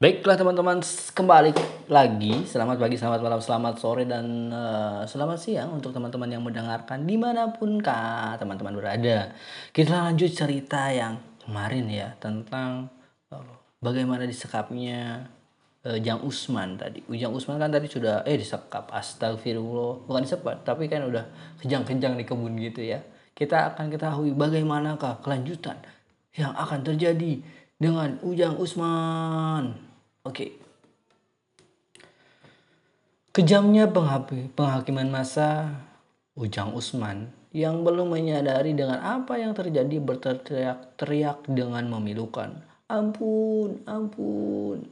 Baiklah teman-teman, kembali lagi. Selamat pagi, selamat malam, selamat sore, dan uh, selamat siang untuk teman-teman yang mendengarkan di mana pun kah teman-teman berada. Kita lanjut cerita yang kemarin ya tentang uh, bagaimana disekapnya uh, Jang Usman tadi. Ujang Usman kan tadi sudah eh disekap, astagfirullah, bukan disekap, tapi kan udah kejang-kejang di kebun gitu ya. Kita akan ketahui bagaimanakah kelanjutan yang akan terjadi dengan Ujang Usman. Oke. Kejamnya penghakiman masa Ujang Usman yang belum menyadari dengan apa yang terjadi berteriak-teriak dengan memilukan. Ampun, ampun.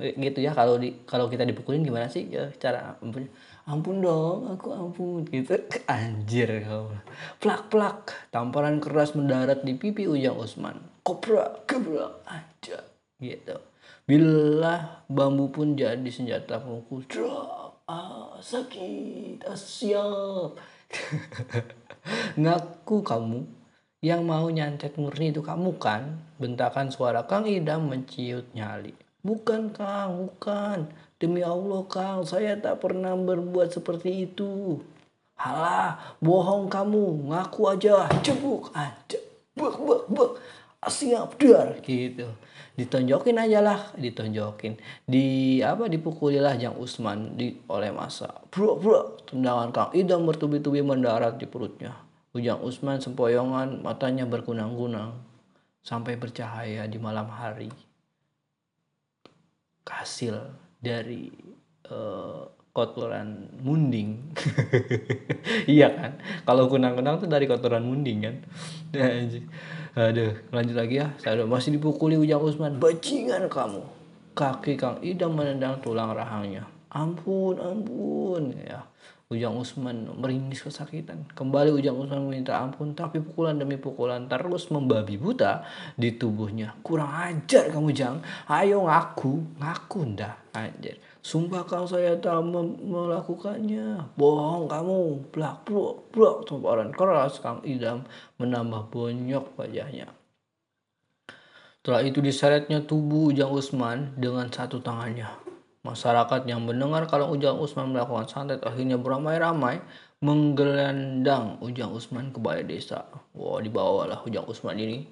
Gitu. Ya kalau di kalau kita dipukulin gimana sih ya, cara ampun ampun dong aku ampun gitu. Anjir kau. Plak plak. Tamparan keras mendarat di pipi Ujang Usman. Kopra kebra aja gitu Bila bambu pun jadi senjata pemukul. Ah, sakit, ah, siap. Ngaku kamu yang mau nyantet murni itu kamu kan? Bentakan suara Kang Idam menciut nyali. Bukan Kang, bukan. Demi Allah Kang, saya tak pernah berbuat seperti itu. Halah, bohong kamu, ngaku aja, cebuk aja. Bek, bek, bek. Siap, dar, gitu. Ditonjokin aja lah ditonjokin. Di apa dipukulilah Jang Usman di oleh masa. Bro bro tendangan Kang. Idam bertubi-tubi mendarat di perutnya. Ujang Usman sempoyongan matanya berkunang-kunang. Sampai bercahaya di malam hari. Hasil dari uh, kotoran munding iya kan kalau kunang-kunang tuh dari kotoran munding kan Aduh, lanjut lagi ya. Saya masih dipukuli Ujang Usman. Bajingan kamu. Kaki Kang Idam menendang tulang rahangnya. Ampun, ampun. Ya. Ujang Usman meringis kesakitan. Kembali Ujang Usman meminta ampun, tapi pukulan demi pukulan terus membabi buta di tubuhnya. Kurang ajar kamu Jang. Ayo ngaku, ngaku ndak anjir. Sumpah kau saya tak melakukannya. Bohong kamu. Blak, blok, blok. Tumparan keras Kang Idam menambah bonyok wajahnya. Setelah itu diseretnya tubuh Ujang Usman dengan satu tangannya. Masyarakat yang mendengar kalau Ujang Usman melakukan santet akhirnya beramai-ramai menggelandang Ujang Usman ke balai desa. Wah, dibawalah Ujang Usman ini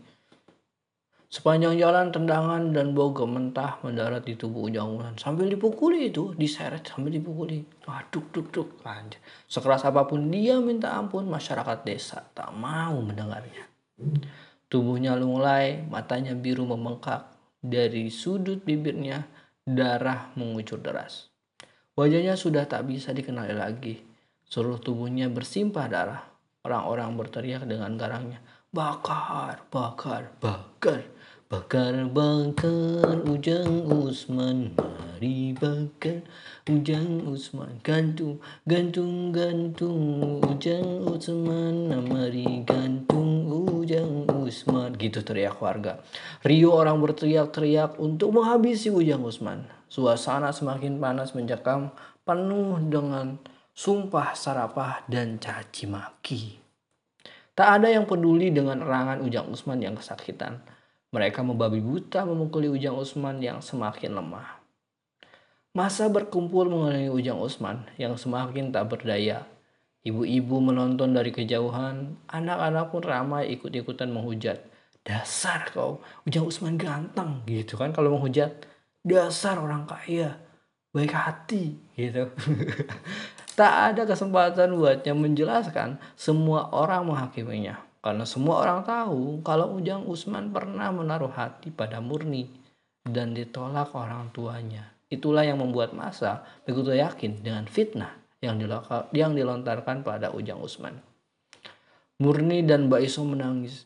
Sepanjang jalan tendangan dan bau mentah mendarat di tubuh Ujang Usman. Sambil dipukuli itu, diseret sambil dipukuli. Wah, duk duk. Sekeras apa pun dia minta ampun, masyarakat desa tak mau mendengarnya. Tubuhnya lunglai, matanya biru membengkak. Dari sudut bibirnya, darah mengucur deras. Wajahnya sudah tak bisa dikenali lagi. Seluruh tubuhnya bersimpah darah. Orang-orang berteriak dengan garangnya. Bakar, bakar, bakar. Bakar bakar Ujang Usman Mari bakar Ujang Usman. Gantung gantung gantung Ujang Usman Mari gantung Ujang Usman. Gitu teriak warga. Rio orang berteriak-teriak untuk menghabisi Ujang Usman. Suasana semakin panas mencekam Penuh dengan sumpah sarapah dan caci maki. Tak ada yang peduli dengan erangan Ujang Usman yang kesakitan mereka membabi buta memukuli Ujang Usman yang semakin lemah. Masa berkumpul mengelilingi Ujang Usman yang semakin tak berdaya. Ibu-ibu menonton dari kejauhan, anak-anak pun ramai ikut-ikutan menghujat. Dasar kau, Ujang Usman ganteng gitu kan kalau menghujat. Dasar orang kaya, baik hati gitu. tak ada kesempatan buatnya menjelaskan, semua orang menghakiminya. Karena semua orang tahu kalau Ujang Usman pernah menaruh hati pada Murni dan ditolak orang tuanya. Itulah yang membuat masa begitu yakin dengan fitnah yang, yang dilontarkan pada Ujang Usman. Murni dan Mbak Iso menangis.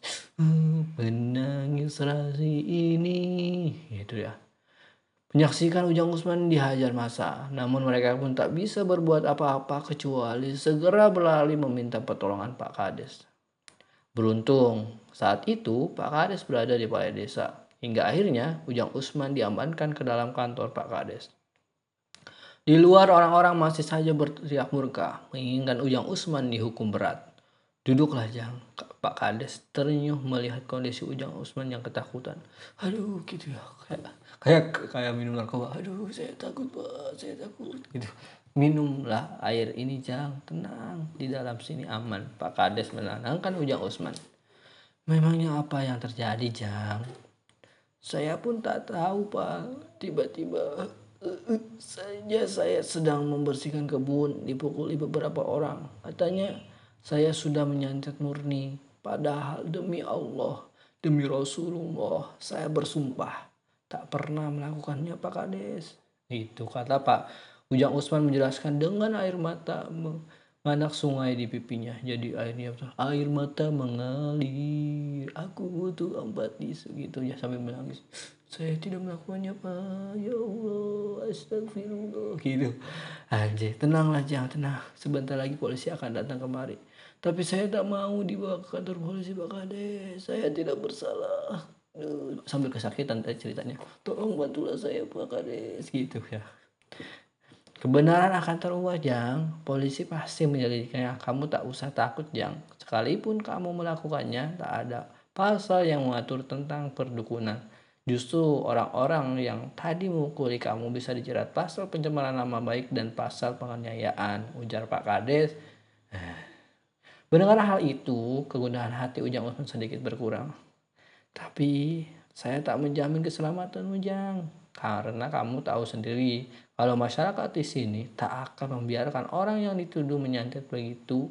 Menangis rasi ini. Itu ya. Menyaksikan Ujang Usman dihajar masa, namun mereka pun tak bisa berbuat apa-apa kecuali segera berlari meminta pertolongan Pak Kades. Beruntung, saat itu Pak Kades berada di balai desa. Hingga akhirnya Ujang Usman diamankan ke dalam kantor Pak Kades. Di luar orang-orang masih saja berteriak murka, menginginkan Ujang Usman dihukum berat. Duduklah Jang, Pak Kades ternyuh melihat kondisi Ujang Usman yang ketakutan. Aduh gitu ya, kayak kayak kayak minum narkoba aduh saya takut pak saya takut gitu minumlah air ini jang. Tenang di dalam sini aman. Pak kades menenangkan ujang Usman. Memangnya apa yang terjadi jang? Saya pun tak tahu pak. Tiba-tiba uh, saja saya sedang membersihkan kebun dipukuli beberapa orang. Katanya saya sudah menyantet murni. Padahal demi Allah demi Rasulullah saya bersumpah tak pernah melakukannya Pak Kades. Itu kata Pak Ujang Usman menjelaskan dengan air mata menganak sungai di pipinya. Jadi airnya air mata mengalir. Aku butuh empat tisu gitu ya sambil menangis. Saya tidak melakukannya Pak. Ya Allah, astagfirullah gitu. Anjir, tenanglah jangan tenang. Sebentar lagi polisi akan datang kemari. Tapi saya tak mau dibawa ke kantor polisi Pak Kades. Saya tidak bersalah sambil kesakitan ceritanya tolong bantulah saya Pak Kades gitu ya kebenaran akan terungkap Jang. Polisi pasti menyelidiknya kamu tak usah takut Jang. Sekalipun kamu melakukannya tak ada pasal yang mengatur tentang perdukunan. Justru orang-orang yang tadi memukuli kamu bisa dijerat pasal pencemaran nama baik dan pasal penganiayaan ujar Pak Kades. Mendengar hal itu, kegundahan hati Ujang Usman sedikit berkurang. Tapi saya tak menjamin keselamatan Ujang. Karena kamu tahu sendiri, kalau masyarakat di sini tak akan membiarkan orang yang dituduh menyantet begitu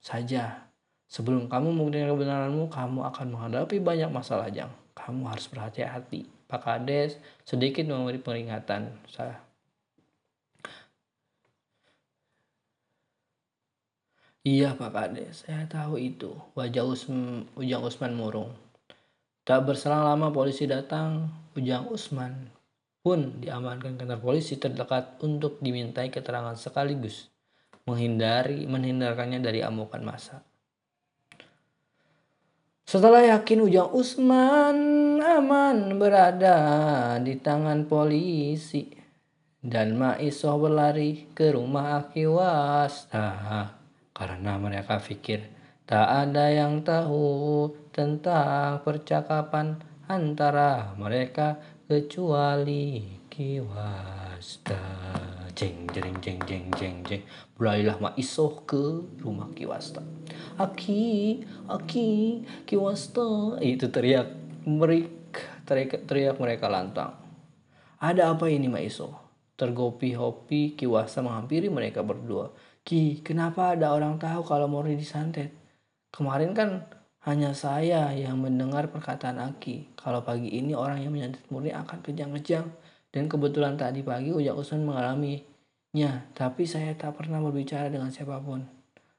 saja. Sebelum kamu membuktikan kebenaranmu, kamu akan menghadapi banyak masalah, Jang. Kamu harus berhati-hati. Pak Kades sedikit memberi peringatan. Saya Iya Pak Kades, saya tahu itu. Wajah Usm, Ujang Usman murung. Tak berselang lama polisi datang, Ujang Usman pun diamankan kantor polisi terdekat untuk dimintai keterangan sekaligus menghindari menghindarkannya dari amukan masa. Setelah yakin Ujang Usman aman berada di tangan polisi dan Maisoh berlari ke rumah Aki Wasta karena mereka pikir Tak ada yang tahu tentang percakapan antara mereka kecuali Kiwasta. Jeng jeng jeng jeng jeng jeng. Berlarilah Mak Isoh ke rumah Kiwasta. Aki, Aki, Kiwasta. Itu teriak mereka teriak, teriak mereka lantang. Ada apa ini Mak Isoh? Tergopi-hopi Kiwasta menghampiri mereka berdua. Ki, kenapa ada orang tahu kalau Mori disantet? Kemarin kan hanya saya yang mendengar perkataan Aki. Kalau pagi ini orang yang menyantet murni akan kejang-kejang. Dan kebetulan tadi pagi Ujang Usman mengalaminya. Tapi saya tak pernah berbicara dengan siapa pun.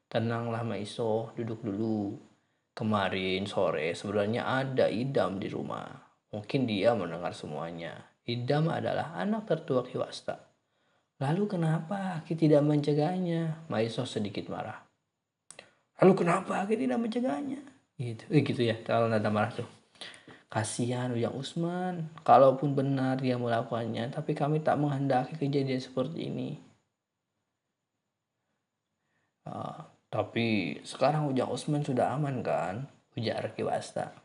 Tenanglah Maiso, duduk dulu. Kemarin sore sebenarnya ada Idam di rumah. Mungkin dia mendengar semuanya. Idam adalah anak tertua Kiwasta. Lalu kenapa Aki tidak mencegahnya? Maiso sedikit marah. Lalu kenapa kita tidak mencegahnya? Gitu, eh, gitu ya. Kalau nada marah tuh. Kasihan Ujang Usman. Kalaupun benar dia melakukannya, tapi kami tak menghendaki kejadian seperti ini. Uh, tapi sekarang Ujang Usman sudah aman kan? Ujar Kiwasta.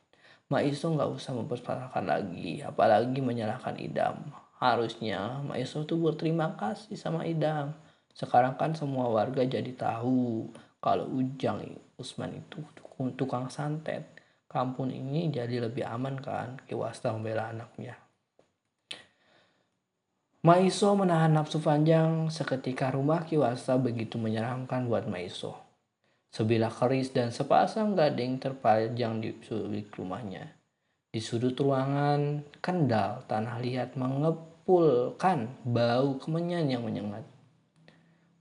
Maiso nggak usah mempersalahkan lagi, apalagi menyalahkan Idam. Harusnya Maiso tuh berterima kasih sama Idam. Sekarang kan semua warga jadi tahu kalau Ujang Usman itu tukang santet kampung ini jadi lebih aman kan Kiwasta membela anaknya Maiso menahan nafsu panjang seketika rumah Kiwasta begitu menyeramkan buat Maiso. Sebilah keris dan sepasang gading terpajang di sudut rumahnya. Di sudut ruangan, kendal tanah liat mengepulkan bau kemenyan yang menyengat.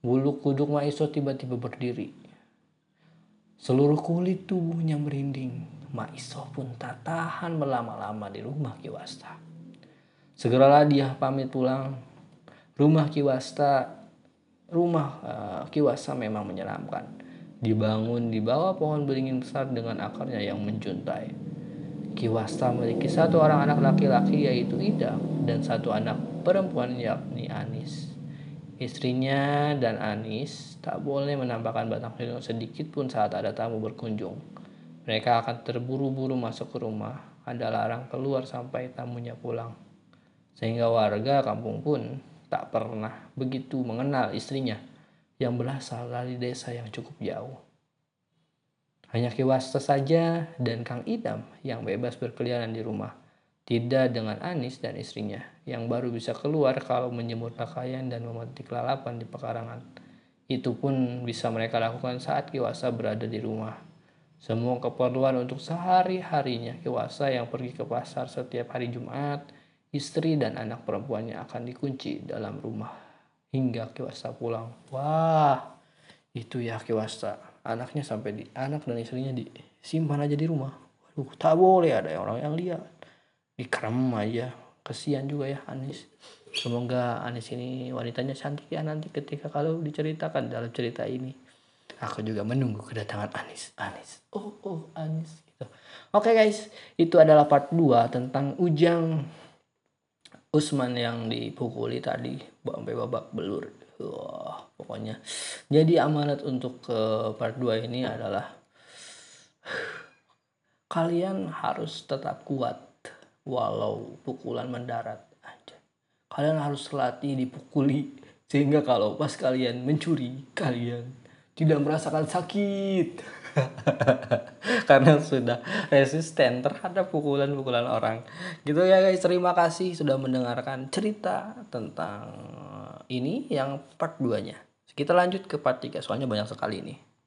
Bulu kuduk Maiso tiba-tiba berdiri. Seluruh kulit tubuhnya merinding. Maiso pun tak tahan berlama-lama di rumah Kiwasta. Segeralah dia pamit pulang. Rumah Kiwasta, rumah uh, Kiwasta memang menyeramkan. Dibangun di bawah pohon beringin besar dengan akarnya yang menjuntai. Kiwasta memiliki satu orang anak laki-laki yaitu Ida dan satu anak perempuan yakni Anis. Istrinya dan Anis tak boleh menampakkan batang hidung sedikit pun saat ada tamu berkunjung. Mereka akan terburu-buru masuk ke rumah. Ada larang keluar sampai tamunya pulang. Sehingga warga kampung pun tak pernah begitu mengenal istrinya yang berasal dari desa yang cukup jauh. Hanya Kiwasta saja dan Kang Idam yang bebas berkeliaran di rumah. Tidak dengan Anis dan istrinya yang baru bisa keluar kalau menjemur pakaian dan memetik lalapan di pekarangan. Itu pun bisa mereka lakukan saat Kiwasa berada di rumah. Semua keperluan untuk sehari-harinya Kiwasa yang pergi ke pasar setiap hari Jumat, istri dan anak perempuannya akan dikunci dalam rumah hingga Kiwasa pulang. Wah, itu ya Kiwasa anaknya sampai di anak dan istrinya disimpan aja di rumah waduh tak boleh ada orang yang lihat dikerem aja. Kesian juga ya Anis. Semoga Anis ini wanitanya cantik ya nanti ketika kalau diceritakan dalam cerita ini. Aku juga menunggu kedatangan Anis. Anis. Oh oh Anis gitu. Oke okay, guys. Itu adalah part 2 tentang Ujang Usman yang dipukuli tadi. Sampai babak belur. Wah, pokoknya. Jadi amanat untuk ke part 2 ini adalah kalian harus tetap kuat walau pukulan mendarat aja. Kalian harus latih dipukuli sehingga kalau pas kalian mencuri, kalian tidak merasakan sakit. karena sudah resisten terhadap pukulan-pukulan orang. Gitu ya guys, terima kasih sudah mendengarkan cerita tentang ini yang part 2 nya kita lanjut ke part 3 soalnya banyak sekali ini